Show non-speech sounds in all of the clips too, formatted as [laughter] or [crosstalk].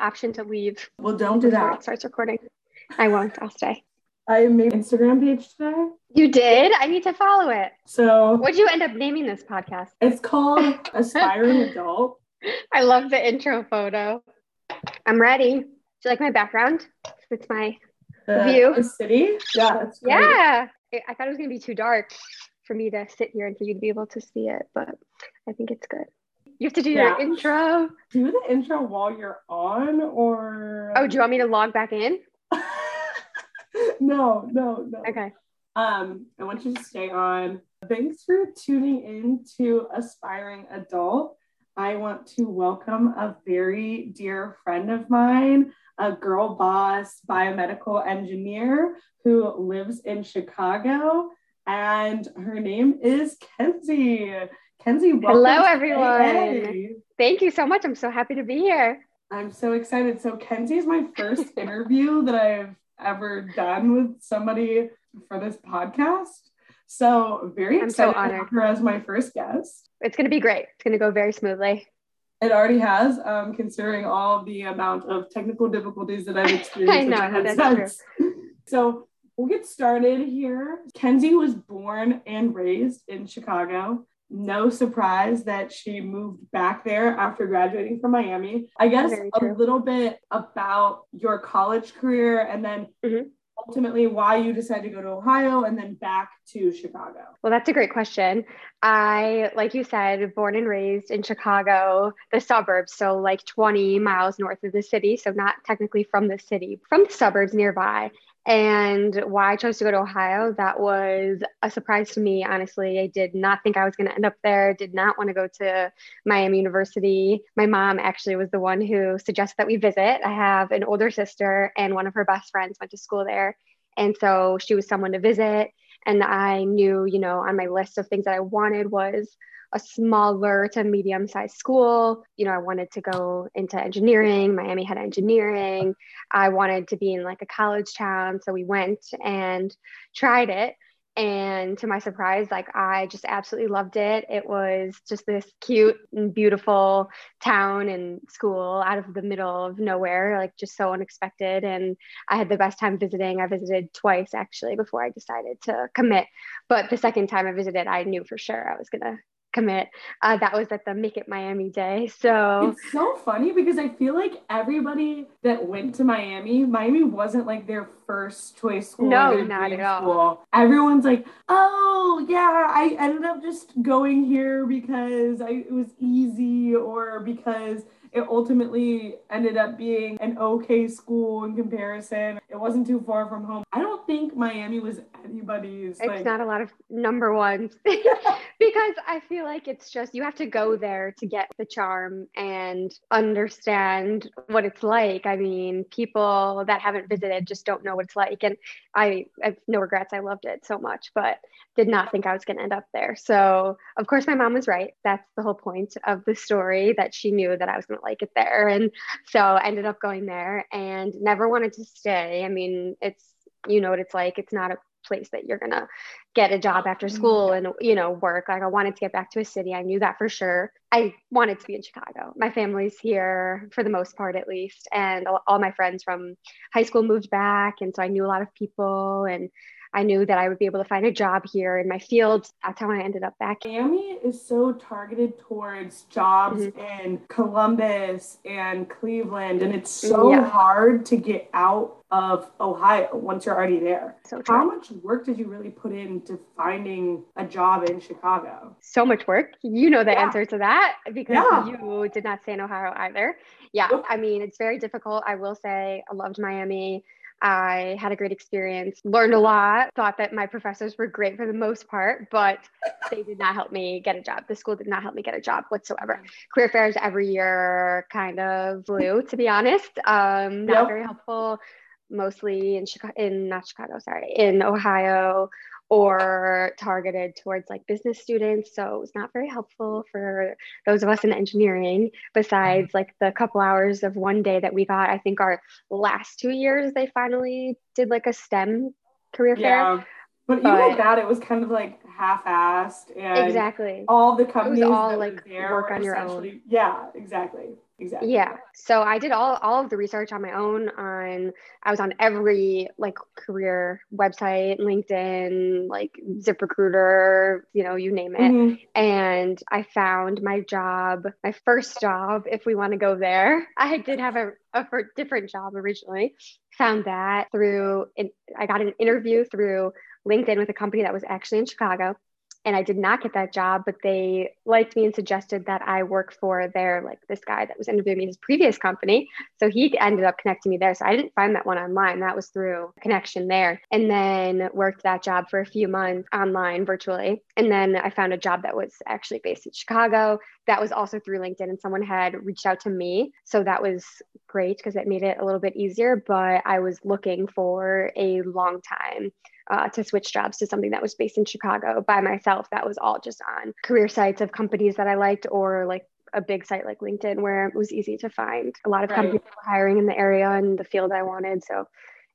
the option to leave. Well, don't do that. It starts recording. I won't. I'll stay. I made an Instagram page today. You did? I need to follow it. So what'd you end up naming this podcast? It's called [laughs] Aspiring Adult. I love the intro photo. I'm ready. Do you like my background? It's my the, view. The city. Yeah. Yeah. I thought it was gonna be too dark for me to sit here and for you to be able to see it, but I think it's good. You have to do yeah. your intro. Do the intro while you're on, or oh, do you want me to log back in? [laughs] no, no, no. Okay. Um, I want you to stay on. Thanks for tuning in to Aspiring Adult. I want to welcome a very dear friend of mine, a girl boss biomedical engineer who lives in Chicago, and her name is Kenzie. Kenzie, hello everyone. Thank you so much. I'm so happy to be here. I'm so excited. So Kenzie is my first [laughs] interview that I've ever done with somebody for this podcast. So very I'm excited so honored. to have her as my first guest. It's going to be great. It's going to go very smoothly. It already has, um, considering all the amount of technical difficulties that I've [laughs] experienced. I know, that's true. So we'll get started here. Kenzie was born and raised in Chicago no surprise that she moved back there after graduating from Miami. I guess a little bit about your college career and then mm-hmm. ultimately why you decided to go to Ohio and then back to Chicago. Well, that's a great question. I, like you said, born and raised in Chicago, the suburbs, so like 20 miles north of the city. So, not technically from the city, from the suburbs nearby. And why I chose to go to Ohio, that was a surprise to me, honestly. I did not think I was going to end up there, did not want to go to Miami University. My mom actually was the one who suggested that we visit. I have an older sister, and one of her best friends went to school there. And so she was someone to visit. And I knew, you know, on my list of things that I wanted was a smaller to medium sized school. You know, I wanted to go into engineering. Miami had engineering. I wanted to be in like a college town. So we went and tried it. And to my surprise, like I just absolutely loved it. It was just this cute and beautiful town and school out of the middle of nowhere, like just so unexpected. And I had the best time visiting. I visited twice actually before I decided to commit. But the second time I visited, I knew for sure I was going to commit. Uh, that was at the Make It Miami Day. So it's so funny because I feel like everybody that went to Miami, Miami wasn't like their first choice school. No, not at all. School. Everyone's like, oh yeah, I ended up just going here because I, it was easy or because it ultimately ended up being an okay school in comparison. It wasn't too far from home. I don't think Miami was anybody's. It's like, not a lot of number ones [laughs] because I feel like it's just you have to go there to get the charm and understand what it's like. I mean, people that haven't visited just don't know what it's like. And I, I have no regrets. I loved it so much, but did not think I was going to end up there. So, of course, my mom was right. That's the whole point of the story that she knew that I was going to like it there. And so I ended up going there and never wanted to stay. I mean, it's, you know what it's like. It's not a place that you're going to get a job after mm-hmm. school and, you know, work. Like I wanted to get back to a city. I knew that for sure. I wanted to be in Chicago. My family's here for the most part, at least. And all, all my friends from high school moved back. And so I knew a lot of people and I knew that I would be able to find a job here in my field. That's how I ended up back. Miami is so targeted towards jobs mm-hmm. in Columbus and Cleveland, and it's so yeah. hard to get out of Ohio once you're already there. So How much work did you really put into finding a job in Chicago? So much work. You know the yeah. answer to that because yeah. you did not stay in Ohio either. Yeah, I mean, it's very difficult. I will say I loved Miami. I had a great experience, learned a lot, thought that my professors were great for the most part, but they did not help me get a job. The school did not help me get a job whatsoever. Mm. Career fairs every year kind of blew, to be honest. Um, not yep. very helpful, mostly in Chicago, in not Chicago, sorry, in Ohio or targeted towards like business students. So it was not very helpful for those of us in engineering, besides mm-hmm. like the couple hours of one day that we got. I think our last two years, they finally did like a STEM career yeah. fair. But, but even that, it was kind of like half-assed, and exactly all the companies all like there work on your own. Yeah, exactly. Exactly. Yeah. So I did all all of the research on my own on I was on every like career website, LinkedIn, like ZipRecruiter, you know, you name it. Mm-hmm. And I found my job, my first job, if we want to go there. [laughs] I did have a, a different job originally. Found that through I got an interview through LinkedIn with a company that was actually in Chicago and I did not get that job, but they liked me and suggested that I work for their like this guy that was interviewing me his previous company. So he ended up connecting me there. So I didn't find that one online. That was through connection there. And then worked that job for a few months online virtually. And then I found a job that was actually based in Chicago. That was also through LinkedIn and someone had reached out to me. So that was great because it made it a little bit easier, but I was looking for a long time uh, to switch jobs to something that was based in Chicago by myself. That was all just on career sites of companies that I liked or like a big site like LinkedIn where it was easy to find. A lot of right. companies were hiring in the area and the field I wanted. So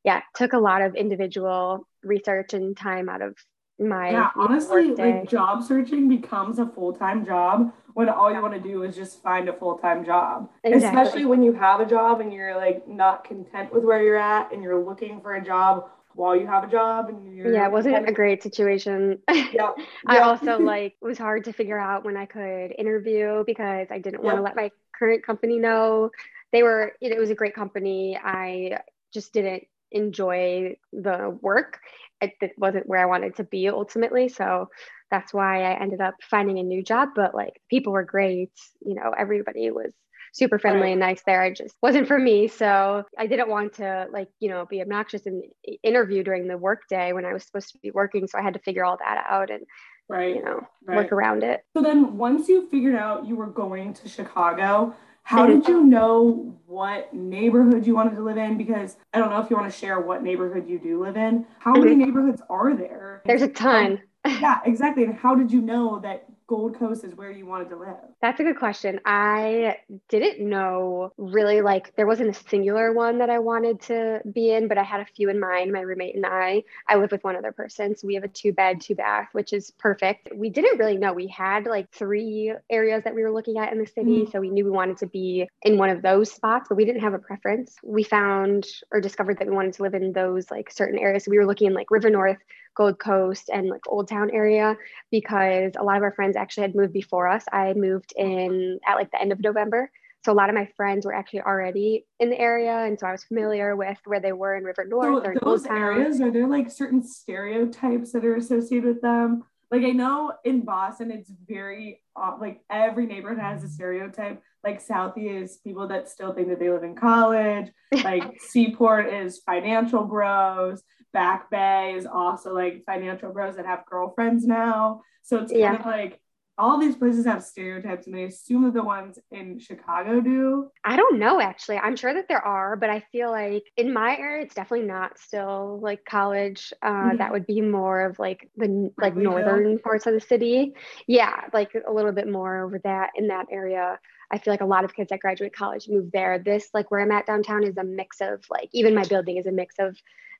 yeah, took a lot of individual research and time out of my yeah honestly like job searching becomes a full-time job when all you want to do is just find a full-time job exactly. especially when you have a job and you're like not content with where you're at and you're looking for a job while you have a job and you're yeah it wasn't a great situation. [laughs] Yeah, i also [laughs] like it was hard to figure out when i could interview because i didn't want to let my current company know. They were it was a great company. I just didn't enjoy the work. It, it wasn't where i wanted to be ultimately so that's why i ended up finding a new job but like people were great. You know everybody was super friendly right. and nice there. I just wasn't for me. So I didn't want to like, you know, be obnoxious and interview during the workday when I was supposed to be working. So I had to figure all that out and right you know right. work around it so then once you figured out you were going to chicago how did you know what neighborhood you wanted to live in because i don't know if you want to share what neighborhood you do live in how many mm-hmm. neighborhoods are there there's a ton yeah exactly and how did you know that Gold Coast is where you wanted to live? That's a good question. I didn't know really like there wasn't a singular one that I wanted to be in, but I had a few in mind. My roommate and I, I live with one other person. So we have a two bed, two bath, which is perfect. We didn't really know. We had like three areas that we were looking at in the city. Mm-hmm. So we knew we wanted to be in one of those spots, but we didn't have a preference. We found or discovered that we wanted to live in those like certain areas. So we were looking in like River North, Gold Coast and like Old Town area because a lot of our friends actually had moved before us. I moved in at like the end of November. So a lot of my friends were actually already in the area, and so I was familiar with where they were in River North so or those areas. Are there like certain stereotypes that are associated with them? Like I know in Boston, it's very uh, like every neighborhood has a stereotype. Like Southie is people that still think that they live in college. [laughs] Like Seaport is financial bros. Back Bay is also like financial bros that have girlfriends now. So it's kind of like all these places have stereotypes and they assume that the ones in Chicago do. I don't know actually. I'm sure that there are, but I feel like in my area it's definitely not still like college. Uh, mm-hmm. that would be more of like the like northern parts of the city. Yeah, like a little bit more over that in that area. I feel like a lot of kids that graduate college move there. This like where I'm at downtown is a mix of like even my building is a mix of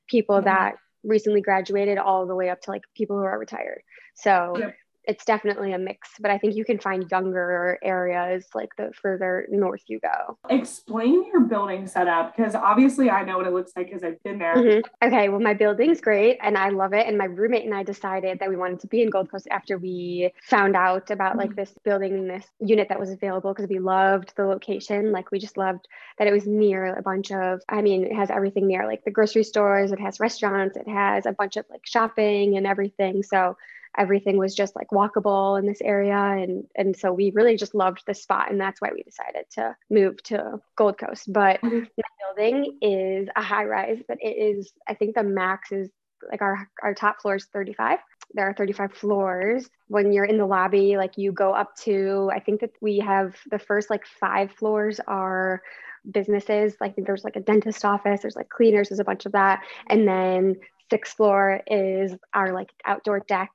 people mm-hmm. that recently graduated all the way up to like people who are retired. So it's definitely a mix, but I think you can find younger areas like the further north you go. Explain your building setup because obviously I know what it looks like because I've been there. Mm-hmm. Okay, well, my building's great and I love it. And my roommate and I decided that we wanted to be in Gold Coast after we found out about mm-hmm. like this building, this unit that was available because we loved the location. Like we just loved that it was near a bunch of, I mean, it has everything near like the grocery stores, it has restaurants, it has a bunch of like shopping and everything. So everything was just like walkable in this area and and so we really just loved the spot and that's why we decided to move to gold coast. But mm-hmm. the building is a high rise but it is i think the max is like our our top floor is 35 there are 35 floors. When you're in the lobby like you go up to i think that we have the first like five floors are businesses. Like there's like a dentist office there's like cleaners there's a bunch of that. And then sixth floor is our like outdoor deck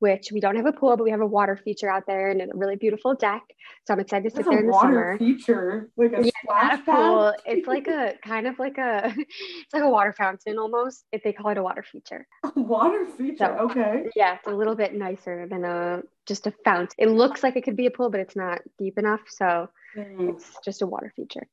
which we don't have a pool, but we have a water feature out there and a really beautiful deck. So I'm excited to sit there in the water summer. feature, like a Yeah, splash not a pool. It's like a kind of like a [laughs] it's like a water fountain almost. If they call it a water feature. A water feature. So- okay. Yeah, it's a little bit nicer than a just a fountain. It looks like it could be a pool, but it's not deep enough. So Mm. it's just a water feature.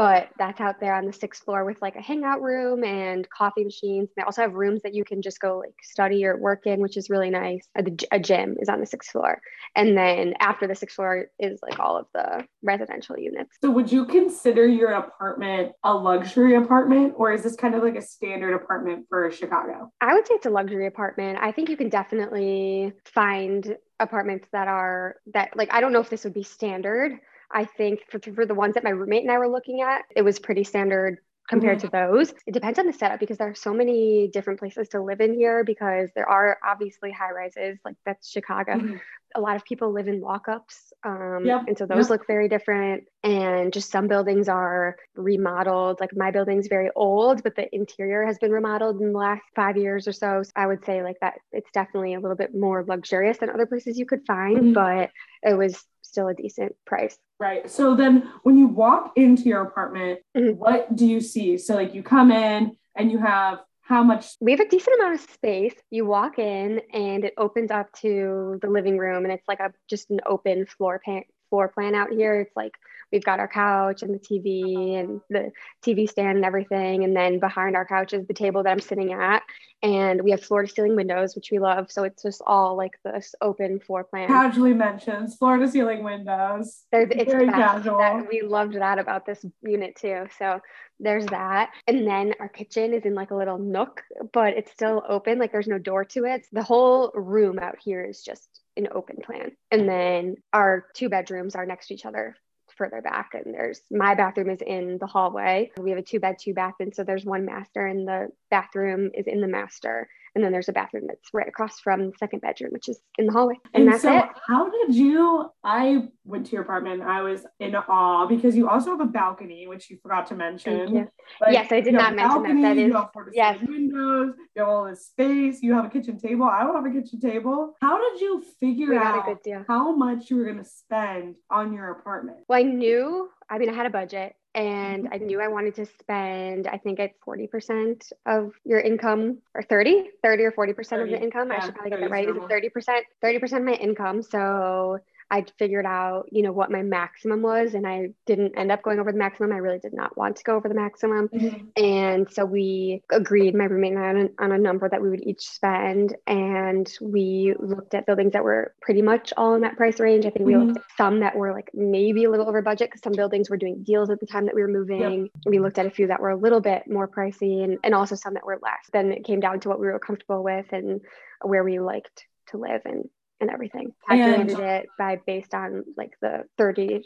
But that's out there on the sixth floor with like a hangout room and coffee machines. They also have rooms that you can just go like study or work in, which is really nice. Uh, a, a gym is on the sixth floor. And then after the sixth floor is like all of the residential units. So would you consider your apartment a luxury apartment or is this kind of like a standard apartment for Chicago? I would say it's a luxury apartment. I think you can definitely find apartments that are that like I don't know if this would be standard. I think for, for the ones that my roommate and I were looking at, it was pretty standard compared to those. It depends on the setup because there are so many different places to live in here because there are obviously high rises, like that's Chicago. Mhm. A lot of people live in walk-ups. Um, Yep, and so those yep. look very different. And just some buildings are remodeled. Like my building's very old, but the interior has been remodeled in the last five years or so. So I would say like that it's definitely a little bit more luxurious than other places you could find, Mhm. but it was still a decent price. Right. So then when you walk into your apartment, Mhm. what do you see? So like you come in and you have how much We have a decent amount of space. You walk in and it opens up to the living room and it's like a just an open floor plan floor plan out here. It's like we've got our couch and the TV and the TV stand and everything. And then behind our couch is the table that I'm sitting at. And we have floor to ceiling windows, which we love. So it's just all like this open floor plan. casually mentions floor to ceiling windows? There's, it's Very casual. That, we loved that about this unit too. So there's that. And then our kitchen is in like a little nook, but it's still open. Like there's no door to it. The whole room out here is just an open plan. And then our two bedrooms are next to each other further back. And there's my bathroom is in the hallway. We have a two bed, two bath. And so there's one master and the bathroom is in the master. And then there's a bathroom that's right across from the second bedroom, which is in the hallway. And, that's so it. how did you I went to your apartment I was in awe because you also have a balcony, which you forgot to mention. Like, Yes, I did not mention that. balcony, That you have floor to yes. windows, you have all this space, you have a kitchen table. I don't have a kitchen table. How did you figure out how much you were gonna spend on your apartment? Well, I knew, I mean, I had a budget and Mm-hmm. I knew I wanted to spend, I think it's 40% of your income or 30, 30 or 40% of the income. I should probably get that right. Is it 30%? 30% of my income. So I figured out, you know, what my maximum was and I didn't end up going over the maximum. I really did not want to go over the maximum. Mm-hmm. And so we agreed, my roommate and I, on a, on a number that we would each spend. And we looked at buildings that were pretty much all in that price range. I think we looked mm-hmm. at some that were like maybe a little over budget because some buildings were doing deals at the time that we were moving. We looked at a few that were a little bit more pricey and, and also some that were less. Then it came down to what we were comfortable with and where we liked to live and and everything. Calculated it by based on like the 30%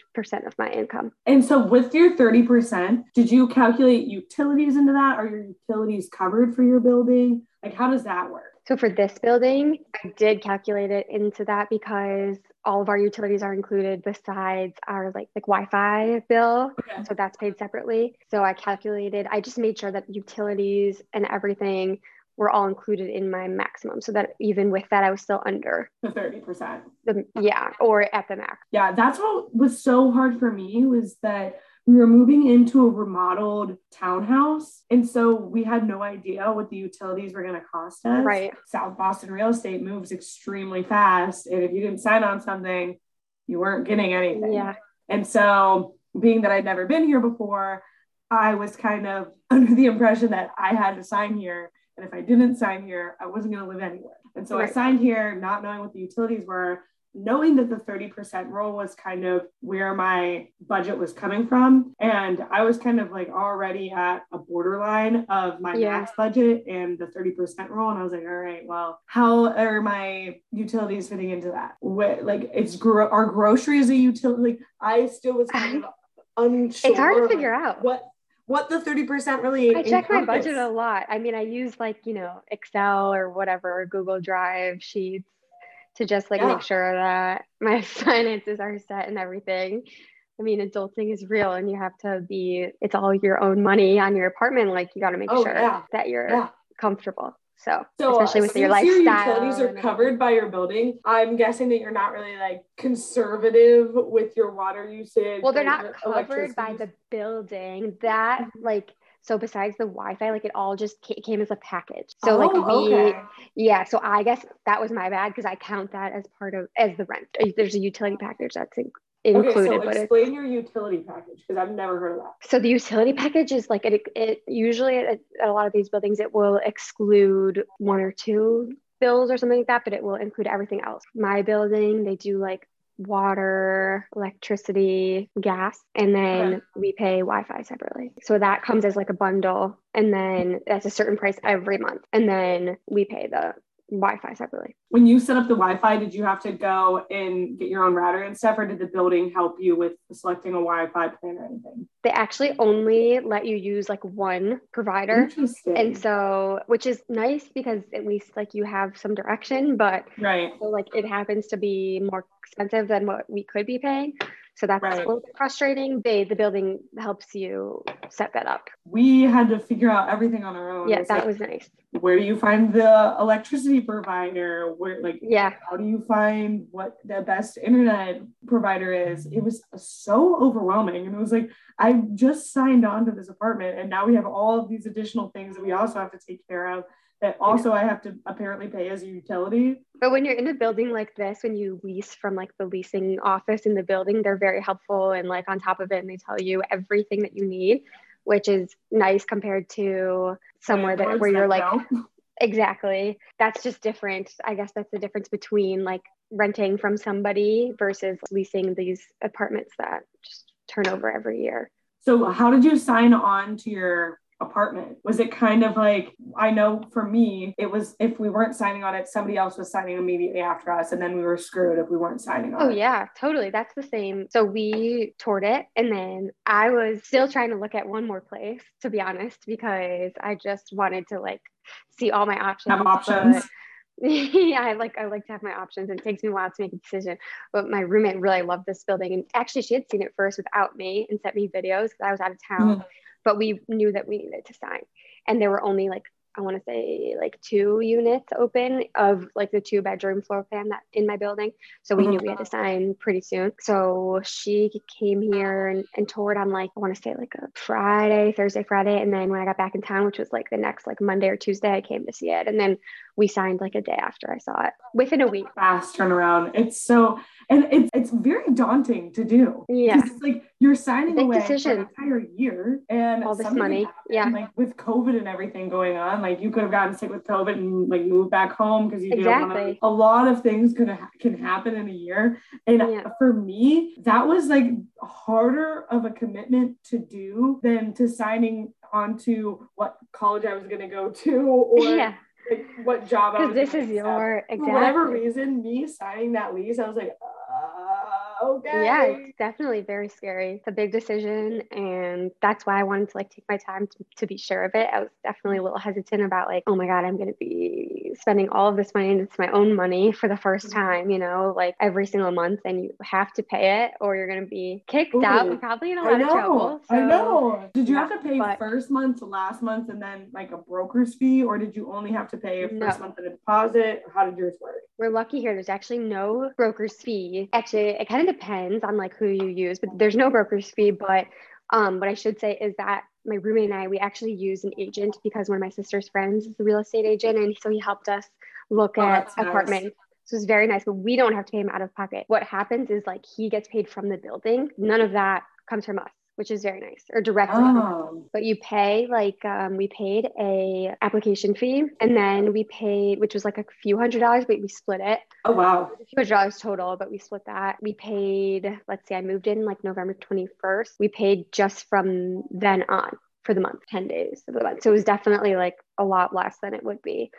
of my income. And so with your 30%, did you calculate utilities into that? Are your utilities covered for your building? Like how does that work? So for this building, I did calculate it into that because all of our utilities are included besides our like like Wi-Fi bill. Okay. So that's paid separately. So I calculated, I just made sure that utilities and everything were all included in my maximum so that even with that I was still under The 30%. the yeah, or at the max. Yeah, that's what was so hard for me was that we were moving into a remodeled townhouse. And so we had no idea what the utilities were going to cost us. Right. South Boston real estate moves extremely fast. And if you didn't sign on something, you weren't getting anything. Yeah. And so, being that I'd never been here before, I was kind of [laughs] under the impression that I had to sign here. And if I didn't sign here, I wasn't going to live anywhere. And so I signed here, not knowing what the utilities were, knowing that the 30% rule was kind of where my budget was coming from. And I was kind of like already at a borderline of my Yeah. max budget and the 30% rule. And I was like, all right, well, how are my utilities fitting into that? What, like, it's gro- our groceries a utility? Like, I still was kind of unsure. [laughs] It's hard to figure out. what what the 30% really I check my budget a lot. I mean, I use like, you know, Excel or whatever, Google Drive sheets to just like Yeah. make sure that my [laughs] finances are set and everything. I mean, adulting is real and you have to be, it's all your own money on your apartment. Like, you got to make Oh, sure yeah. that you're Yeah. comfortable. So, So especially with your lifestyle. utilities are covered by your building, I'm guessing that you're not really like conservative with your water usage. Well, they're not covered by the building. That mm-hmm. like so besides the Wi-Fi, like it all just came as a package. So like Oh, we okay. yeah. So I guess that was my bad because I count that as part of as the rent. There's a utility package that's in, included, Okay, so explain your utility package because I've never heard of that. So the utility package is like it, it usually at, at a lot of these buildings it will exclude one or two bills or something like that, but it will include everything else. My building, they do like water, electricity, gas, and then Okay. we pay Wi-Fi separately. So that comes as like a bundle, and then that's a certain price every month, and then we pay the Wi-Fi separately. When you set up the Wi-Fi, did you have to go and get your own router and stuff, or did the building help you with selecting a Wi-Fi plan or anything? They actually only let you use like one provider. Interesting. And so, which is nice because at least like you have some direction, but right. so like it happens to be more expensive than what we could be paying. So that's Right. a little bit frustrating. They, the building helps you set that up. We had to figure out everything on our own. Yeah, It's that like, was nice. where do you find the electricity provider? Where like Yeah. how do you find what the best internet provider is? It was so overwhelming. And it was like, I just signed on to this apartment and now we have all of these additional things that we also have to take care of also I have to apparently pay as a utility. But when you're in a building like this, when you lease from like the leasing office in the building, they're very helpful and like on top of it, and they tell you everything that you need, which is nice compared to somewhere that where you're like. Exactly. That's just different. I guess that's the difference between like renting from somebody versus leasing these apartments that just turn over every year. So how did you sign on to your apartment? Was it kind of like I know for me, it was if we weren't signing on it, somebody else was signing immediately after us, and then we were screwed if we weren't signing on Oh it. yeah, totally. That's the same. So we toured it and then I was still trying to look at one more place to be honest because I just wanted to like see all my options. Have options. but- [laughs] yeah, I like I like to have my options and it takes me a while to make a decision. But my roommate really loved this building and actually she had seen it first without me and sent me videos because I was out of town. Mhm. But we knew that we needed to sign. And there were only like I want to say like two units open of like the two bedroom floor plan that in my building. So we knew we had to mm-hmm. sign pretty soon. So she came here and, and toured on like I want to say like a Friday, Thursday, Friday. And then when I got back in town, which was like the next like Monday or Tuesday, I came to see it. And then we signed like a day after I saw it within a week. Fast turnaround. It's so and it's it's very daunting to do. Yeah. It's like you're signing Big away decision. an entire year and All this money. Yeah. Like with COVID and everything going on, like you could have gotten sick with COVID and like moved back home because you didn't want to. Exactly. A lot of things could ha- can happen in a year, and Yeah. for me, that was like harder of a commitment to do than to signing onto what college I was going to go to or [laughs] Yeah. like what job I Because this is accept. your For whatever reason, me signing that lease, I was like, uh, okay. Yeah, it's definitely very scary. It's a big decision. And that's why I wanted to like take my time to, to be sure of it. I was definitely a little hesitant about like, oh my God, I'm going to be spending all of this money and it's my own money for the first Mhm. time, you know, like every single month and you have to pay it or you're going to be kicked out Ooh. and probably in a lot of trouble. I know. Did you have to pay but- first month, to last month, and then like a broker's fee, or did you only have to pay No. first month and a deposit? How did yours work? We're lucky here. There's actually no broker's fee. Actually, it kind of depends on like who you use, but there's no broker's fee. But um, what I should say is that my roommate and I, we actually used an agent because one of my sister's friends is a real estate agent, and so he helped us look Oh, at that's nice. apartments. So it's very nice, but we don't have to pay him out of pocket. What happens is like he gets paid from the building. None of that comes from us, which is very nice, or directly Oh, but you pay like um, we paid a application fee and then we paid which was like a few hundred dollars but we split it. Oh wow. a few hundred dollars total but we split that. We paid let's see i moved in like november 21st we paid just from then on for the month 10 days of the month. So it was definitely like a lot less than it would be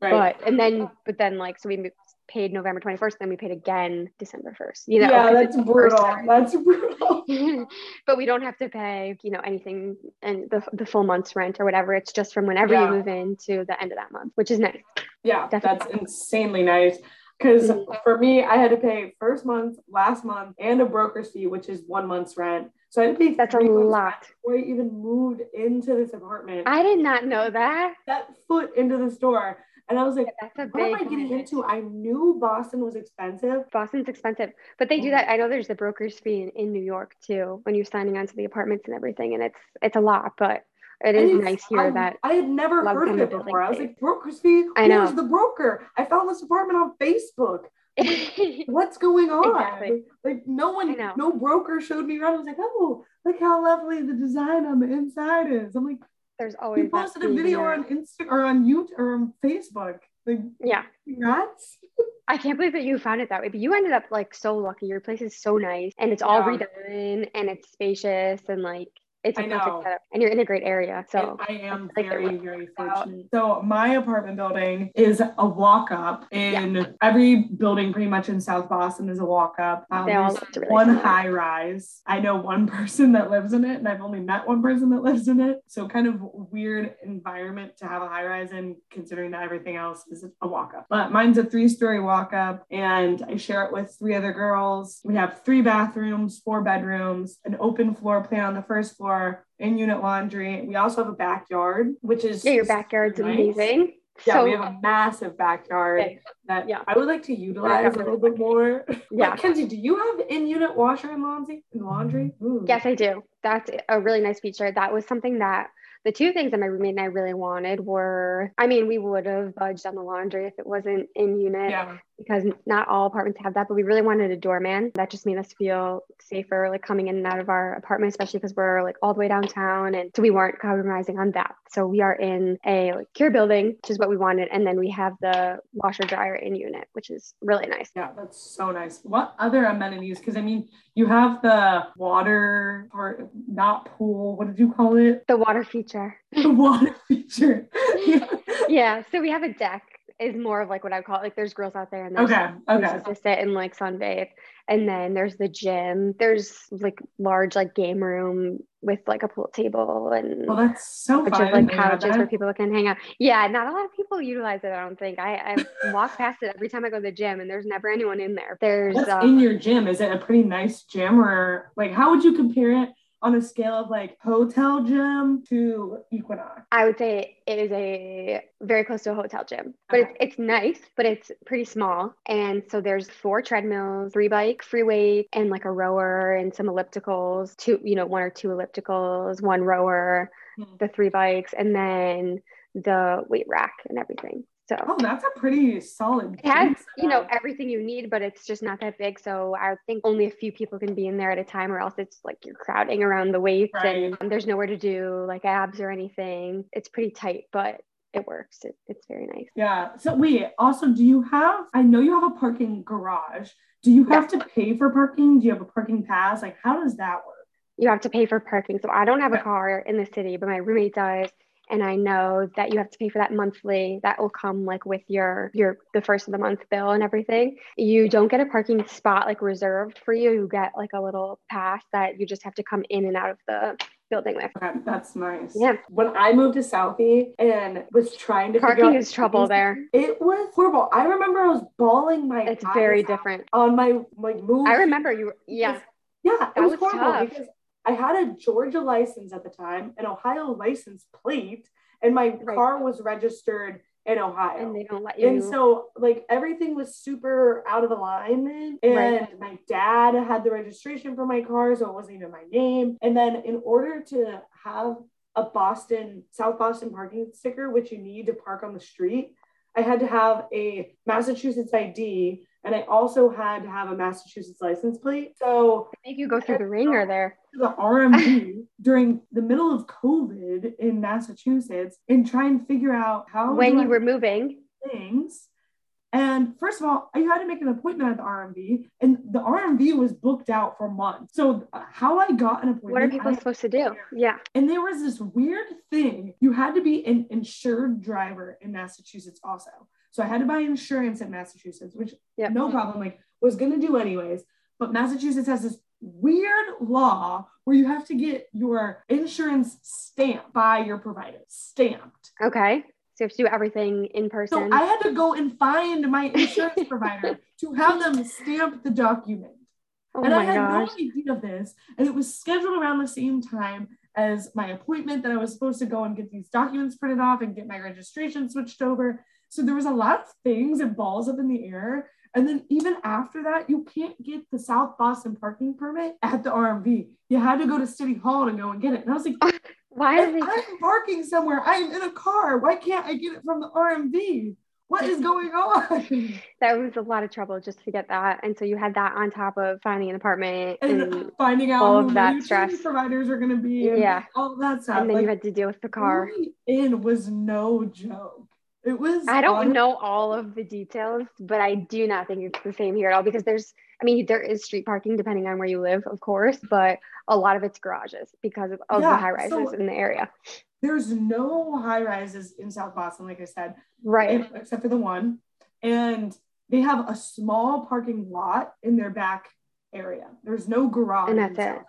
Right. but and then but then like so we paid november 21st then we paid again december 1st you know yeah, that's it's brutal. That's brutal. [laughs] but we don't have to pay, you know, anything and the, the full month's rent or whatever. It's just from whenever Yeah. you move in to the end of that month, which is nice. Yeah, Definitely. that's insanely nice. Because Mhm. for me, I had to pay first month, last month, and a broker's fee, which is one month's rent. So I had to pay That's a lot. Before I even moved into this apartment, I did not know that. that foot into the store. And I was like, That's a what am I getting commitment. into? I knew Boston was expensive. Boston's expensive, but they do that. I know there's the broker's fee in, in New York too when you're signing onto the apartments and everything, and it's it's a lot, but it is nice here I, that I had never a lot of heard of it before. I was like, broker's fee? I know. Who's the broker? I found this apartment on Facebook. [laughs] What's going on? Exactly. Like no one, no broker showed me around. I was like, oh, look how lovely the design on the inside is. I'm like, there's always you posted a video on Insta or on YouTube or on Facebook. Like, Yeah, congrats. [laughs] I can't believe that you found it that way, but you ended up like so lucky. Your place is so nice, and it's all Yeah. redone, and it's spacious, and like it's a perfect setup, and you're in a great area. So I am like very, very fortunate. So my apartment building is a walk up. In every building, pretty much in South Boston, is a walk up. Um, there's really one similar. high rise. I know one [laughs] person that lives in it, and I've only met one person that lives in it. So kind of weird environment to have a high rise in, considering that everything else is a walk up. But mine's a three story walk up, and I share it with three other girls. We have three bathrooms, four bedrooms, an open floor plan on the first floor in unit laundry. We also have a backyard, which is yeah, your backyard's nice. amazing. Yeah, so we have a massive backyard big. that Yeah. I would like to utilize a little bit more. [laughs] Yeah. Like, Kenzie, do you have in-unit washer and laundry? And laundry? Ooh. Yes, I do. That's a really nice feature. That was something that the two things that my roommate and I really wanted were I mean, we would have budged on the laundry if it wasn't in unit Yeah. because not all apartments have that, but we really wanted a doorman. That just made us feel safer, like coming in and out of our apartment, especially because we're like all the way downtown. And so we weren't compromising on that. So we are in a like, cure building, which is what we wanted. And then we have the washer dryer in unit, which is really nice. Yeah, that's so nice. What other amenities? Because I mean, you have the water or not pool. What did you call it? The water feature. The water feature. [laughs] yeah. [laughs] Yeah. So we have a deck is more of like what I would call it. Like there's girls out there and there's Okay. Okay. to sit and like sunbathe. And then there's the gym. There's like large like game room with like a pool table and Well, that's so bunch fun. of like couches where people can hang out. Yeah, not a lot of people utilize it. I don't think. I I [laughs] walk past it every time I go to the gym, and there's never anyone in there. There's What's uh, in your gym? Is it a pretty nice gym or like how would you compare it on a scale of like hotel gym to Equinox? I would say it is a very close to a hotel gym, but Okay. it's, it's nice, but it's pretty small. And so there's four treadmills, three bike, free weight, and like a rower and some ellipticals, two, you know, one or two ellipticals, one rower, Hmm. the three bikes, and then the weight rack and everything. So Oh, that's a pretty solid. it has, you know, everything you need, but it's just not that big. So I think only a few people can be in there at a time, or else it's like you're crowding around the weights and there's nowhere to do like abs or anything. It's pretty tight, but it works. It, it's very nice. Yeah. So wait, also, do you have? I know you have a parking garage. Do you have to pay for parking? Do you have a parking pass? Like, how does that work? You have to pay for parking. So I don't have a car in the city, but my roommate does. And I know that you have to pay for that monthly. That will come like with your your the first of the month bill and everything. You don't get a parking spot like reserved for you. You get like a little pass that you just have to come in and out of the building with. Okay, that's nice. Yeah. When I moved to Southie and was trying to figure Parking out is trouble there. It was horrible. I remember I was bawling my It's very different. on my like move. I remember you. Yeah. Yeah, it That was, was horrible tough. because I had a Georgia license at the time, an Ohio license plate, and my Right. car was registered in Ohio. And they don't let you. And so, like, everything was super out of alignment. And Right. my dad had the registration for my car, so it wasn't even my name. And then, in order to have a Boston, South Boston parking sticker, which you need to park on the street, I had to have a Massachusetts ID. And I also had to have a Massachusetts license plate. So, make you go through the ringer there. the RMV [laughs] during the middle of COVID in Massachusetts and try and figure out how When you I were moving, things. And first of all, I had to make an appointment at the RMV, and the RMV was booked out for months. So uh, how I got an appointment? what are people I- supposed to do? Yeah. and there was this weird thing. You had to be an insured driver in Massachusetts also. So I had to buy insurance in Massachusetts, which Yep. no problem, like was gonna do anyways. But Massachusetts has this weird law where you have to get your insurance stamped by your provider. Stamped. Okay. So you have to do everything in person. So I had to go and find my insurance provider to have them stamp the document. Oh and I had gosh. no idea of this. And it was scheduled around the same time as my appointment that I was supposed to go and get these documents printed off and get my registration switched over. So there was a lot of things and balls up in the air. And then even after that, you can't get the South Boston parking permit at the RMV. You had to go to City Hall to go and get it. And I was like, [laughs] Why are they? I'm parking somewhere, I'm in a car. Why can't I get it from the RMV? What is going on? [laughs] That was a lot of trouble just to get that, and so you had that on top of finding an apartment, And and, finding out all who of that stress. providers are going to be, Yeah. all that stuff. and then Like, you had to deal with the car. in was no joke. It was. I don't honest- know all of the details, but I do not think it's the same here at all because there's, I mean, there is street parking depending on where you live, of course, but a lot of it's garages because of, of Yeah, the high rises so- in the area. There's no high rises in South Boston, like I said, Right. except for the one, and they have a small parking lot in their back area. There's no garage. And in that's it. South.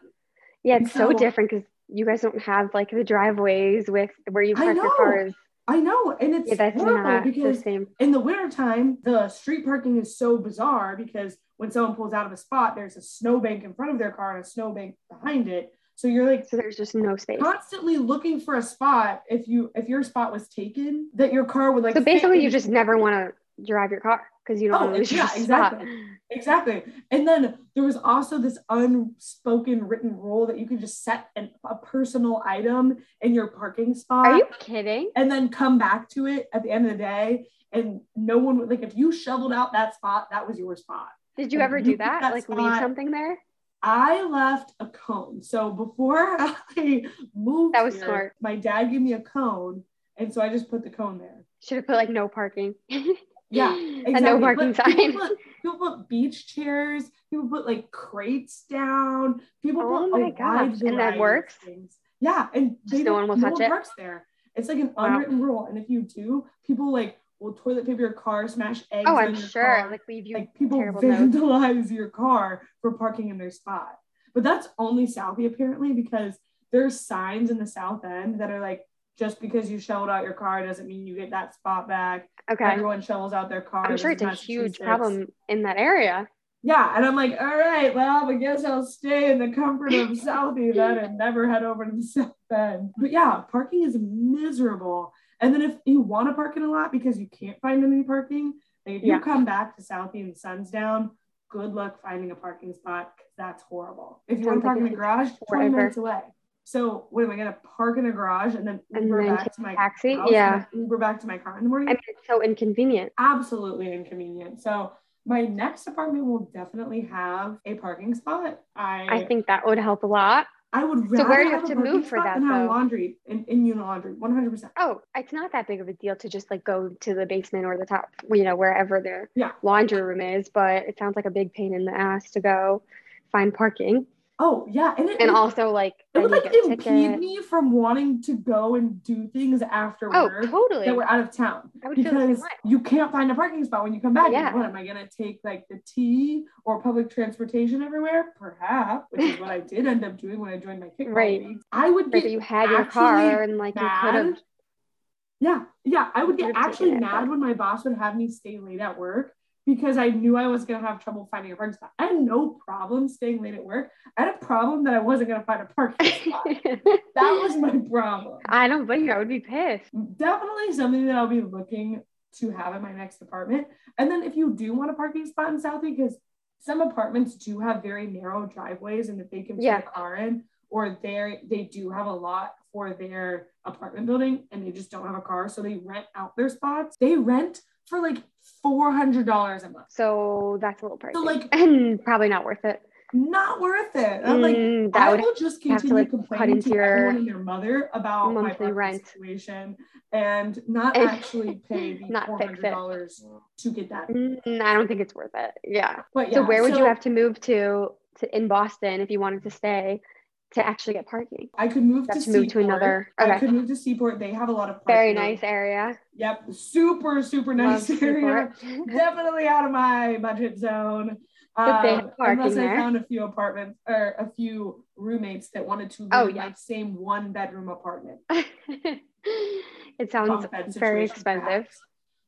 Yeah, it's so So- different because you guys don't have like the driveways with where you park your cars. I know, and it's Yeah, horrible not the because in the wintertime, the street parking is so bizarre because when someone pulls out of a spot, there's a snowbank in front of their car and a snowbank behind it. So you're like So there's just no space. constantly looking for a spot if you if your spot was taken that your car would like So basically, you just never want to drive your car because you don't Oh, lose yeah, your spot. exactly. exactly and then there was also this unspoken written rule that you could just set an, a personal item in your parking spot Are you kidding? and then come back to it at the end of the day and no one would like if you shoveled out that spot that was your spot Did you If ever you do that? that Like leave something there? I left a cone. So before [laughs] I moved, That was here, smart. My dad gave me a cone, and so I just put the cone there. Should have put like no parking. [laughs] Yeah, A no exactly. parking But people. Put, people put beach chairs. People put like crates down. People Oh put my gosh, and that works? things. Yeah, and they Just no one will touch it? parks there. It's like an Wow. unwritten rule, and if you do, people like will toilet paper your car, smash eggs. oh, I'm your sure. car. Like leave you like people terrible notes. vandalize your car for parking in their spot. But that's only Southie apparently because there's signs in the South End that are like, just because you shelled out your car doesn't mean you get that spot back. Okay. Everyone shovels out their car. I'm sure it's a huge problem in that area. Yeah, and I'm like, all right, well, I guess I'll stay in the comfort of [laughs] Southie then and never head over to the South End. But yeah, parking is miserable. And then if you want to park in a lot because you can't find any parking, if you Yeah. come back to Southie and the sun's down, good luck finding a parking spot that's horrible. If you Sounds want to park like in it garage, takes 20 forever. minutes away. So what am I gonna park in a garage and then And Uber then back to my taxi? house Yeah. Uber back to my car in the morning? I mean, it's so inconvenient. absolutely inconvenient. So my next apartment will definitely have a parking spot. I I think that would help a lot. I would So where do you have have to move for that, than laundry in, in unit laundry, 100 percent Oh, it's not that big of a deal to just like go to the basement or the top, you know, wherever their Yeah. laundry room is, but it sounds like a big pain in the ass to go find parking. Oh yeah, and it, And it- also like it would like impede ticket. me from wanting to go and do things after Oh, work totally. that we're out of town. I would feel the same because you can't find a parking spot when you come back. Yeah. What am I gonna take like the T or public transportation everywhere? Perhaps, which is what I did end up doing when I joined my kickball Right. league. I would Right, get you had your car and like you could have. Yeah, yeah. I would get actually mad when my boss would have me stay late at work because I knew I was gonna have trouble finding a parking spot. I had no problem staying late at work. I had a problem that I wasn't gonna find a parking [laughs] spot. that was my problem. I don't blame you. I would be pissed. Definitely something that I'll be looking to have in my next apartment. And then if you do want a parking spot in Southie, because some apartments do have very narrow driveways and that they can fit Yeah. a car in, or they they do have a lot for their apartment building and they just don't have a car. So they rent out their spots. They rent for like four hundred dollars a month. So that's a little pricey. So like [laughs] and probably not worth it. not worth it. I'm like, Mm, I would will just have to, continue like, complaining to your everyone and their mother about my monthly rent. situation and not And [laughs] actually pay the [laughs] not four fix hundred it. dollars to get that. Mm, I don't think it's worth it. Yeah. But so yeah, where would you have to move to to in Boston if you wanted to stay to actually get parking? I could move You to to move to Seaport. another- I could move to Seaport. They have a lot of parking. Very nice area. Yep, super super nice Love [laughs] area. Definitely out of my budget zone. But they Um, have parking unless I there. found a few apartments or a few roommates that wanted to live Oh, in yeah. my same one bedroom apartment. [laughs] it sounds very expensive. perhaps.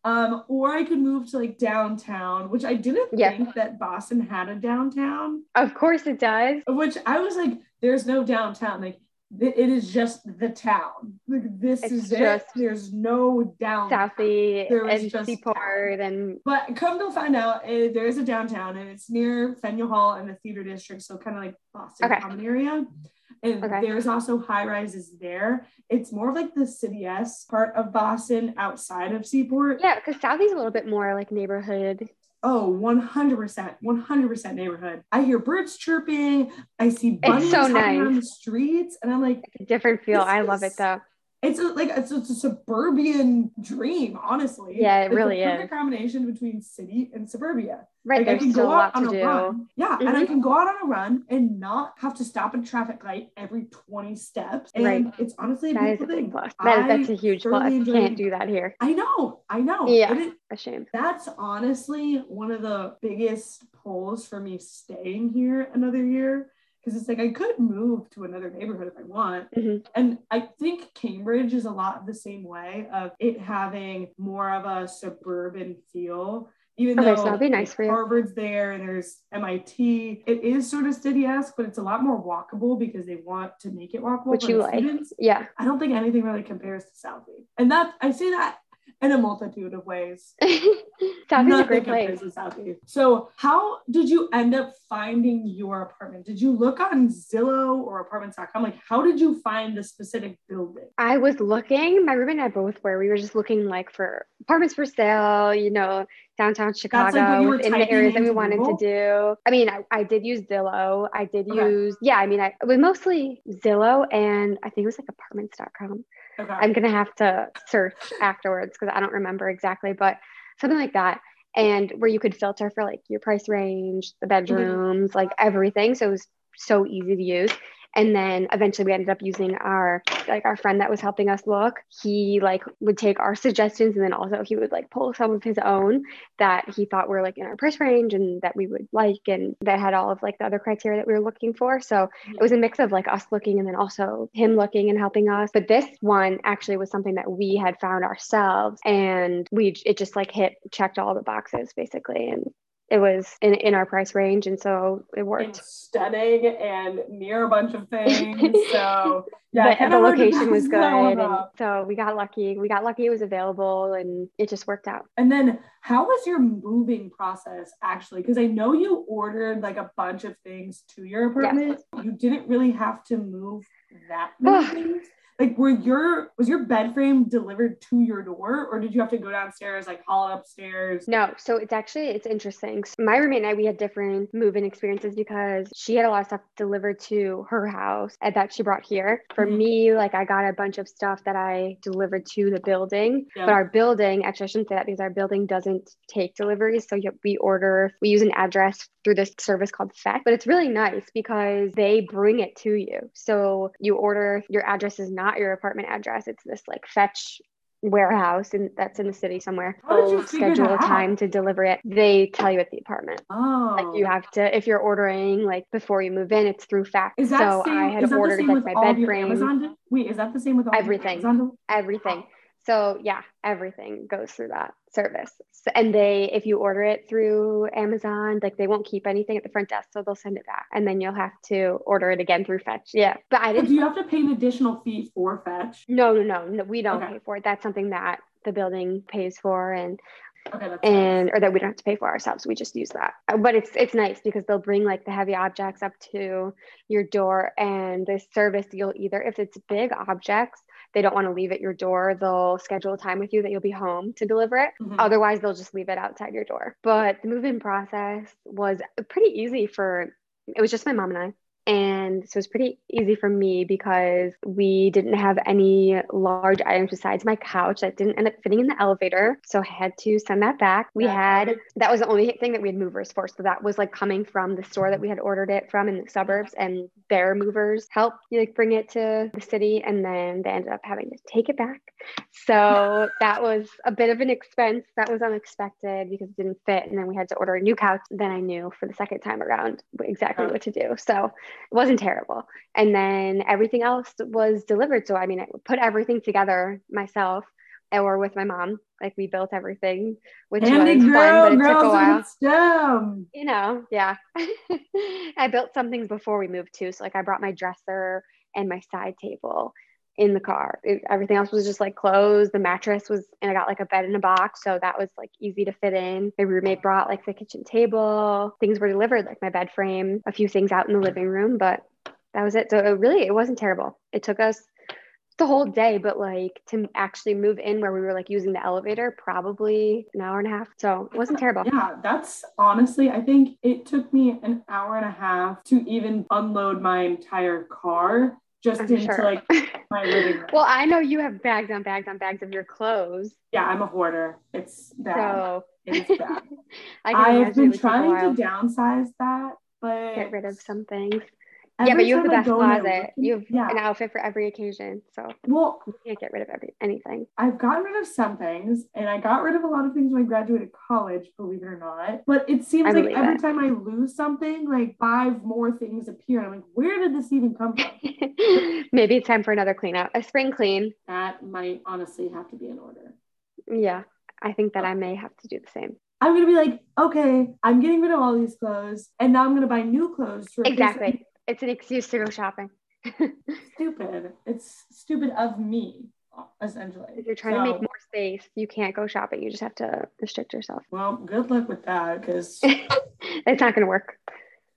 Um, or I could move to like downtown, which I didn't Yeah. think that Boston had a downtown. Of course it does. Which I was like, there's no downtown. Like th- it is just the town. Like this It's is just it. There's no downtown. Southie There was and just Seaport and But come to find out, eh, there is a downtown and it's near Faneuil Hall and the theater district, so kind of like Boston Okay. Common area. And Okay. there's also high rises there. It's more of like the city S part of Boston outside of Seaport. yeah, because Southie's a little bit more like neighborhood. Oh, 100%, 100% neighborhood. I hear birds chirping. I see bunnies so nice. around the streets. And I'm like, It's a different feel. I love it though. It's a, like it's, it's a suburban dream, honestly. Yeah, it It's really perfect is. combination between city and suburbia. Right, Like I can still go a lot out to on a do. run. Yeah, and I Mhm. can go out on a run and not have to stop at a traffic light every 20 steps. And Right. it's honestly a That a beautiful thing. plus. That that's a huge plus. enjoy- Can't do that here. I know, I know. Yeah. It A shame. that's honestly one of the biggest pulls for me staying here another year. Because it's like I could move to another neighborhood if I want. Mhm. And I think Cambridge is a lot the same way of it having more of a suburban feel. Even Okay, though so be nice for you. Harvard's there and there's MIT, it is sort of city-esque, but it's a lot more walkable because they want to make it walkable. Which for you like. students. Yeah. I don't think anything really compares to Southie. And that I say that in a multitude of ways. [laughs] Southie's a great place. Southie. So, how did you end up finding your apartment? Did you look on Zillow or apartments.com? Like, how did you find the specific building? I was looking, my roommate and I both were. We were just looking like for apartments for sale, you know, downtown Chicago were within the areas that we wanted Google? to do. I mean, I, I did use Zillow. I did Okay. use, yeah, I mean, I, it was mostly Zillow and I think it was like apartments.com. Okay. I'm gonna have to search afterwards because I don't remember exactly, but something like that. And where you could filter for like your price range, the mm-hmm. bedrooms, like everything. So it was so easy to use. And then eventually we ended up using our like our friend that was helping us look. He like would take our suggestions and then also he would like pull some of his own that he thought were like in our price range and that we would like and that had all of like the other criteria that we were looking for. So mm-hmm. it was a mix of like us looking and then also him looking and helping us but this one actually was something that we had found ourselves and we it just like hit checked all the boxes basically and it was in, in our price range and so it It's worked stunning and near a bunch of [laughs] things. So, yeah, the, the location [laughs] was pass that one good and so we got lucky we got lucky it was available and it just worked out And then how was your moving process actually? Because I know you ordered like a bunch of things to your apartment. You didn't really have to move that many things. Like were your was your bed frame delivered to your door or did you have to go downstairs, like haul it upstairs? No, so it's actually it's interesting. So my roommate and I we had different move-in experiences because she had a lot of stuff delivered to her house and that she brought here. For Mhm. me, like I got a bunch of stuff that I delivered to the building. Yeah. But our building, actually I shouldn't say that because our building doesn't take deliveries. So we order, we use an address through this service called Fetch. But it's really nice because they bring it to you. So you order your address is not your apartment address. It's this like Fetch warehouse and that's in the city somewhere. How did you figure schedule a time to deliver it. They tell you at the apartment. Oh. Like you have to if you're ordering like before you move in, it's through fax. is that so same, I had is that the ordered same like with my bed frame, Amazon? Wait, is that the same with all Everything. Amazon everything. So yeah, everything goes through that service. So, and they, if you order it through Amazon, like they won't keep anything at the front desk, so they'll send it back, and then you'll have to order it again through Fetch. Yeah, but I didn't. do you have to pay an additional fee for fetch? No, no, no, no. We don't Okay. pay for it. That's something that the building pays for, and Okay, and or that we don't have to pay for ourselves. We just use that. Uh, But it's it's nice because they'll bring like the heavy objects up to your door, and the service you'll either if it's big objects, they don't want to leave at your door. They'll schedule a time with you that you'll be home to deliver it. Mhm. Otherwise, they'll just leave it outside your door. But the move-in process was pretty easy for. It was just my mom and I. And so it was pretty easy for me because we didn't have any large items besides my couch that didn't end up fitting in the elevator. So I had to send that back. We had, that was the only thing that we had movers for. So that was like coming from the store that we had ordered it from in the suburbs and their movers helped like bring it to the city. And then they ended up having to take it back. So [laughs] that was a bit of an expense. That was unexpected because it didn't fit. And then we had to order a new couch. Then I knew for the second time around exactly what to do. So it wasn't terrible. And then everything else was delivered. So I mean, I put everything together myself, or with my mom. Like we built everything, which Andy was girl, fun, but it took a while. STEM. You know, yeah. [laughs] I built some things before we moved too. So like I brought my dresser and my side table in the car. It- everything else was just like clothes. The mattress was, and I got like a bed in a box. So that was like easy to fit in. My roommate brought like the kitchen table. Things were delivered, like my bed frame, a few things out in the living room, but that was it. So it really, it wasn't terrible. It took us the whole day, but like to actually move in where we were like using the elevator, probably an hour and a half. So it wasn't terrible. Yeah, that's honestly, I think it took me an hour and a half to even unload my entire car just I'm into sure. like my living room. [laughs] well, I know you have bags on bags on bags of your clothes. yeah, I'm a hoarder. It's bad. So It's bad. [laughs] I I've been would take a while trying to downsize that, but get rid of some things. Yeah, but you have the best go in there closet. You have yeah. an outfit for every occasion. So Well, you can't get rid of every anything. I've gotten rid of some things and I got rid of a lot of things when I graduated college, believe it or not. But it seems I like every it. time I lose something, like five more things appear. And I'm like, where did this even come from? [laughs] Maybe it's time for another clean out. A spring clean. that might honestly have to be in order. Yeah. I think that oh. I may have to do the same. I'm gonna be like, okay, I'm getting rid of all these clothes, and now I'm gonna buy new clothes Exactly. It's an excuse to go shopping. [laughs] Stupid. It's stupid of me, essentially. If you're trying to make more space, you can't go shopping. You just have to restrict yourself. Well, good luck with that, because [laughs] it's not going to work.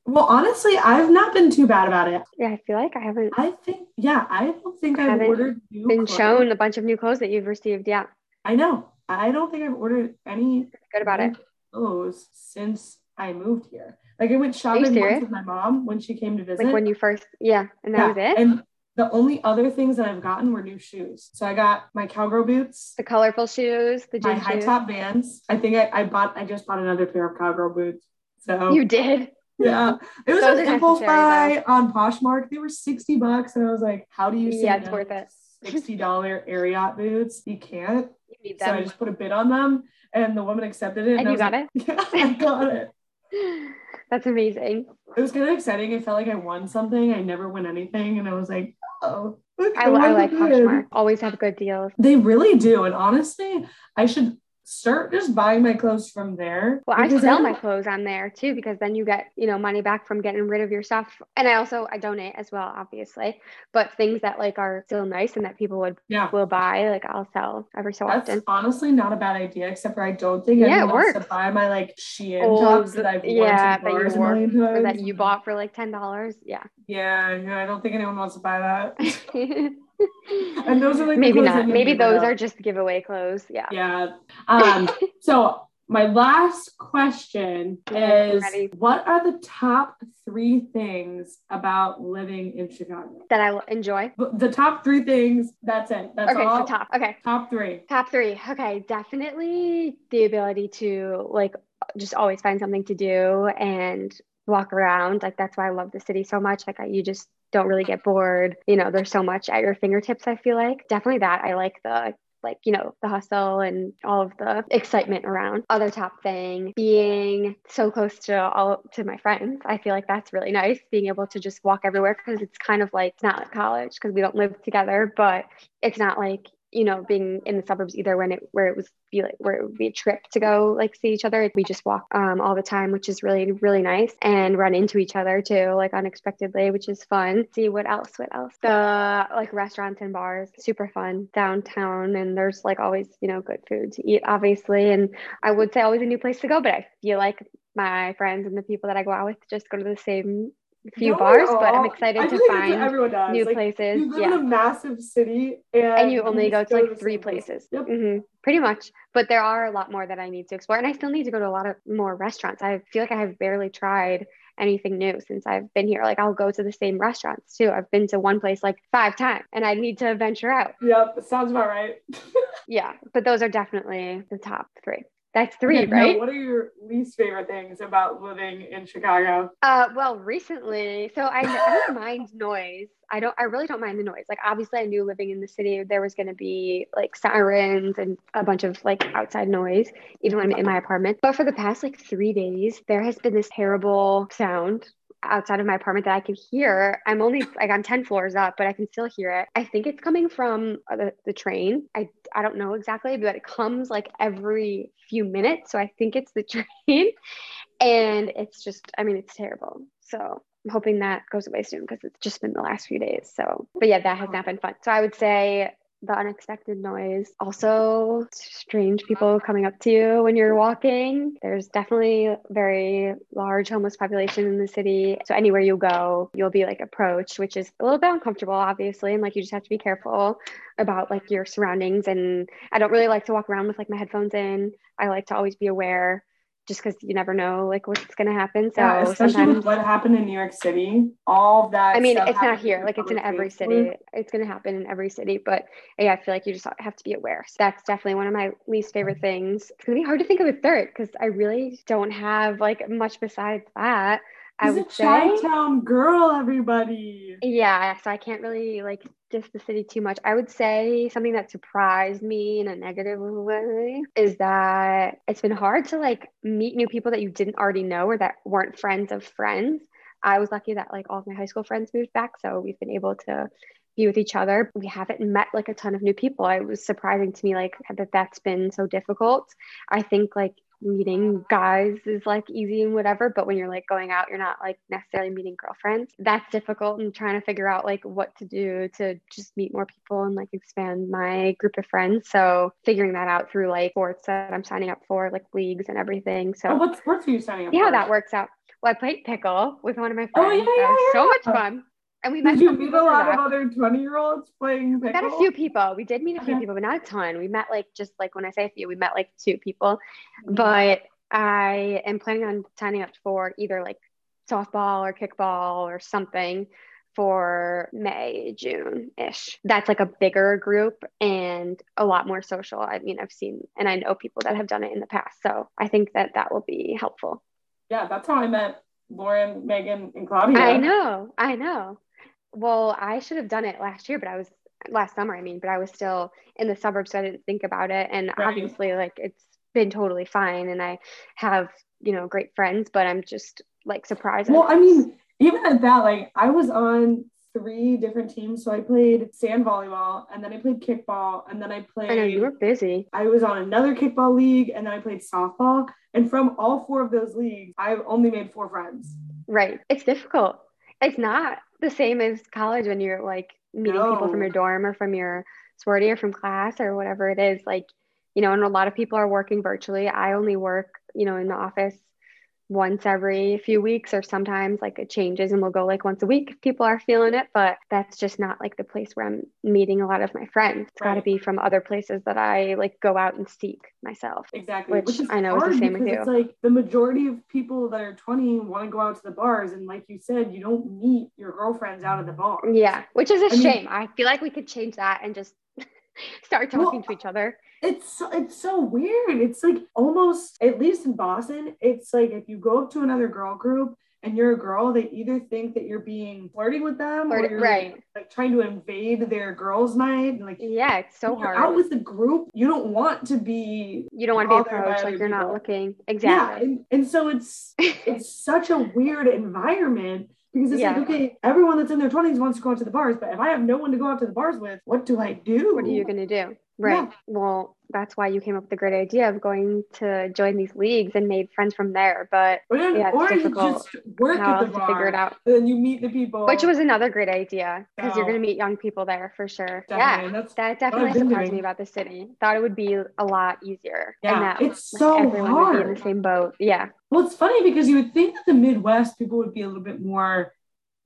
well, honestly, I've not been too bad about it. Yeah, I feel like I haven't I think, yeah, I don't think I've Haven't ordered new been clothes. shown a bunch of new clothes that you've received. Yeah, I know. I don't think I've ordered any good about it. clothes since I moved here. Like I went shopping once with my mom when she came to visit. Like when you first, yeah, and that Yeah, was it. And the only other things that I've gotten were new shoes. So I got my cowgirl boots, the colorful shoes, the my high top Vans. I think I, I bought. I just bought another pair of cowgirl boots. So You did. yeah, it was Those an buy on Poshmark. They were sixty bucks, and I was like, "How do you say Yeah, it's no worth it. Sixty dollar Ariat boots. You can't. You need So I just put a bid on them, and the woman accepted it. and I you got like, it. [laughs] Yeah, I got it. [laughs] That's amazing. It was kind of exciting. I felt like I won something. I never win anything, and I was like, "Oh, I, I like. Poshmark. Always have good deals. They really do. And honestly, I should start just buying my clothes from there. Well, I sell my clothes on there too because then you get, you know, money back from getting rid of your stuff. And I also I donate as well, obviously. But things that like are still nice and that people would Yeah. will buy, like I'll sell every so That's often. honestly not a bad idea, except for I don't think Yeah, anyone it wants to buy my like Shein Old- tops that I've worn yeah, that you wore, million Or times. that you bought for like ten dollars. Yeah. Yeah, yeah, I don't think anyone wants to buy that. [laughs] [laughs] And those are like maybe not. Maybe those are just giveaway clothes. Yeah. Yeah. Um, [laughs] so my last question is ready. what are the top three things about living in Chicago? That I will enjoy. The top three things, that's it. That's Okay, all. so top. Okay. Top three. Top three. Okay, definitely the ability to like just always find something to do and walk around. Like that's why I love the city so much. Like you just don't really get bored. You know, there's so much at your fingertips. I feel like definitely that. I like the like you know the hustle and all of the excitement around other top thing being so close to all to my friends i feel like that's really nice being able to just walk everywhere because it's kind of like it's not like college because we don't live together but it's not like you know being in the suburbs either when it where it was be like where it would be a trip to go like see each other we just walk um, all the time which is really really nice and run into each other too like unexpectedly which is fun. See what else what else? The like restaurants and bars super fun downtown and there's like always you know good food to eat obviously and i would say always a new place to go but i feel like my friends and the people that i go out with just go to the same few Don't bars but i'm excited to find new Like, places. You live yeah. in a massive city and, and you only go just to like three places. Yep. hmm pretty much. But there are a lot more that i need to explore and i still need to go to a lot of more restaurants. I feel like i have barely tried anything new since i've been here. Like i'll go to the same restaurants too. I've been to one place like five times and i need to venture out. Yep, sounds about right. [laughs] yeah. But those are definitely the top three that's three Okay, now, right what are your least favorite things about living in Chicago? Uh, well, recently, so I, I don't mind noise. I don't, I really don't mind the noise. Like, obviously, I knew living in the city, there was going to be like sirens and a bunch of like outside noise, even when I'm in my apartment. But for the past like three days, there has been this terrible sound outside of my apartment that I can hear. I'm only like I'm 10 floors up, but I can still hear it. I think it's coming from uh, the, the train. I I don't know exactly, but it comes like every few minutes. So I think it's the [laughs] train. And it's just, I mean, it's terrible. So I'm hoping that goes away soon because it's just been the last few days. So, but yeah, that has not been fun. So I would say the unexpected noise. Also, strange people coming up to you when you're walking. There's definitely a very large homeless population in the city. So anywhere you go, you'll be like approached, which is a little bit uncomfortable, obviously. And like you just have to be careful about like your surroundings. And I don't really like to walk around with like my headphones in. I like to always be aware just because you never know like what's going to happen. So yeah, especially with what happened in New York City, all that. I mean, it's not here. Like it's in every city. It's going to happen in every city. But yeah, I feel like you just have to be aware. So that's definitely one of my least favorite things. It's going to be hard to think of a third because I really don't have like much besides that. I would say Chi-town girl, everybody. Yeah, so I can't really like diss the city too much. I would say something that surprised me in a negative way is that it's been hard to like meet new people that you didn't already know or that weren't friends of friends. I was lucky that like all of my high school friends moved back, so we've been able to be with each other. We haven't met like a ton of new people. It was surprising to me like that that's been so difficult. I think like meeting guys is like easy and whatever but when you're like going out you're not like necessarily meeting girlfriends that's difficult and trying to figure out like what to do to just meet more people and like expand my group of friends so figuring that out through like sports that i'm signing up for like leagues and everything so oh, what sports are you signing up for? yeah for? that works out well i played pickle with one of my friends oh, yeah, yeah, yeah. so much fun and we met did you meet a lot of other 20 year olds playing pickle? We met a few people. We did meet a few okay. people, but not a ton. We met like just like when I say a few, we met like two people. Mm-hmm. But I am planning on signing up for either like softball or kickball or something for May, June ish. That's like a bigger group and a lot more social. I mean, I've seen and I know people that have done it in the past. So I think that that will be helpful. Yeah, that's how I met Lauren, Megan, and Claudia. I know. I know. Well, I should have done it last year, but I was last summer, I mean, but I was still in the suburbs, so I didn't think about it. And right. obviously, like it's been totally fine, and I have you know great friends, but I'm just like surprised. Well, I mean, even at that, like I was on three different teams. So I played sand volleyball and then I played kickball and then I played. I know you were busy. I was on another kickball league and then I played softball. And from all four of those leagues, I've only made four friends. Right. It's difficult. It's not the same as college when you're like meeting no. people from your dorm or from your sorority or from class or whatever it is. Like, you know, and a lot of people are working virtually. I only work, you know, in the office once every few weeks or sometimes like it changes and we'll go like once a week if people are feeling it but that's just not like the place where i'm meeting a lot of my friends. It's right. got to be from other places that i like go out and seek myself exactly which, which i know is the same with you. it's like the majority of people that are 20 want to go out to the bars and like you said you don't meet your girlfriends out of the bar. Yeah which is a I shame. Mean, i feel like we could change that and just [laughs] start talking well, to each other it's so, it's so weird. It's like almost at least in Boston, it's like if you go up to another girl group and you're a girl, they either think that you're being flirting with them or you're right. like trying to invade their girls' night. And Like yeah, it's so hard. Out with the group, you don't want to be. You don't want to be approached like you're people. not looking exactly. Yeah, and, and so it's [laughs] it's such a weird environment because it's yeah. like, okay, everyone that's in their 20s wants to go out to the bars, but if I have no one to go out to the bars with, what do I do? What are you going to do? Right. Yeah. Well, that's why you came up with the great idea of going to join these leagues and made friends from there. But or, yeah, it's or difficult. you just work at the bar, figure it out. And then you meet the people. Which was another great idea because you're going to meet young people there for sure. Definitely. Yeah, that definitely surprised me about the city. Thought it would be a lot easier. Yeah, that, it's like, so everyone hard. would be in the same boat. Yeah. Well, it's funny because you would think that the Midwest people would be a little bit more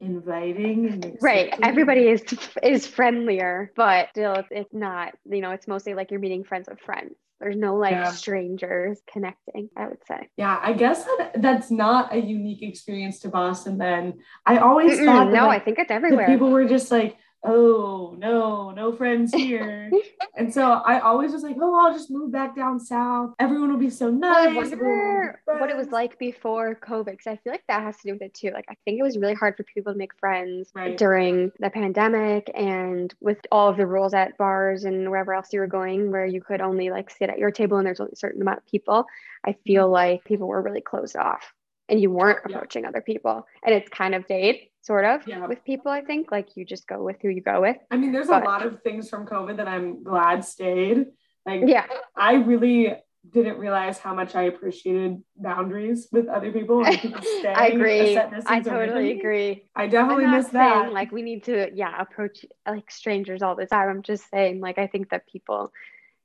inviting right everybody is is friendlier but still it's, it's not you know it's mostly like you're meeting friends with friends. There's no like yeah. strangers connecting i would say. Yeah i guess that that's not a unique experience to boston then. I always Mm-mm, thought no like, i think it's everywhere. people were just like oh no, no friends here. [laughs] and so I always was like, oh, I'll just move back down south. Everyone will be so nice. I wonder what it was like before COVID, because I feel like that has to do with it too. Like I think it was really hard for people to make friends right. during the pandemic and with all of the rules at bars and wherever else you were going, where you could only like sit at your table and there's only a certain amount of people. I feel mm-hmm. like people were really closed off and you weren't Yeah. approaching other people. And it's kind of date, sort of, Yeah. with people, I think. Like you just go with who you go with. I mean, there's But- a lot of things from COVID that I'm glad stayed. Like, Yeah. I really didn't realize how much I appreciated boundaries with other people and people [laughs] staying I agree. I totally agree. I definitely miss saying that. like we need to, yeah, approach like strangers all the time. I'm just saying, like, I think that people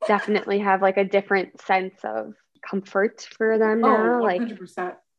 definitely have like a different sense of comfort for them oh, now. oh, like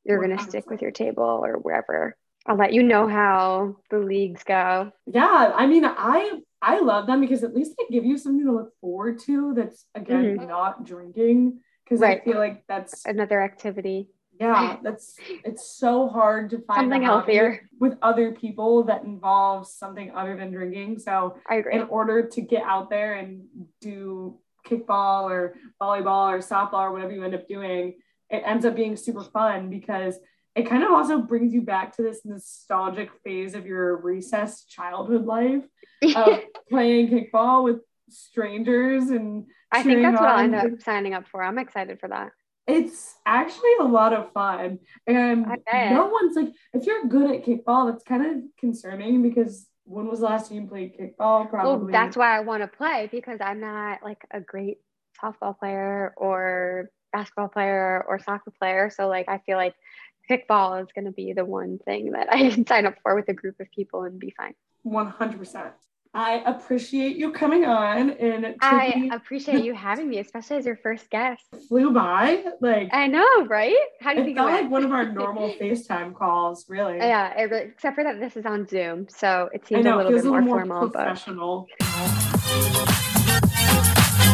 100%. you're gonna stick with your table or wherever. I'll let you know how the leagues go. Yeah, I mean, I I love them because at least they give you something to look forward to. That's again not drinking because Mm-hmm. Right. I feel like that's Another activity, yeah, [laughs] that's it's so hard to find something healthier. with other people that involves something other than drinking. So I agree. in order to get out there and do kickball or volleyball or softball or whatever you end up doing, it ends up being super fun because it kind of also brings you back to this nostalgic phase of your recess childhood life [laughs] of playing kickball with strangers and I think that's what I'll end up signing up for. I'm excited for that. It's actually a lot of fun. And no one's like, if you're good at kickball, that's kind of concerning because when was the last time you played kickball? Probably. Well, that's why I want to play because I'm not like a great softball player or basketball player or soccer player. So like I feel like kickball is going to be the one thing that I can [laughs] sign up for with a group of people and be fine. 100%. I appreciate you coming on and I appreciate you having me, especially as your first guest. flew by. Like, I know, right? How do you it think felt like one of our normal [laughs] FaceTime calls, really. Yeah, it, except for that this is on Zoom, so it seems know, a little bit a more more formal. But professional.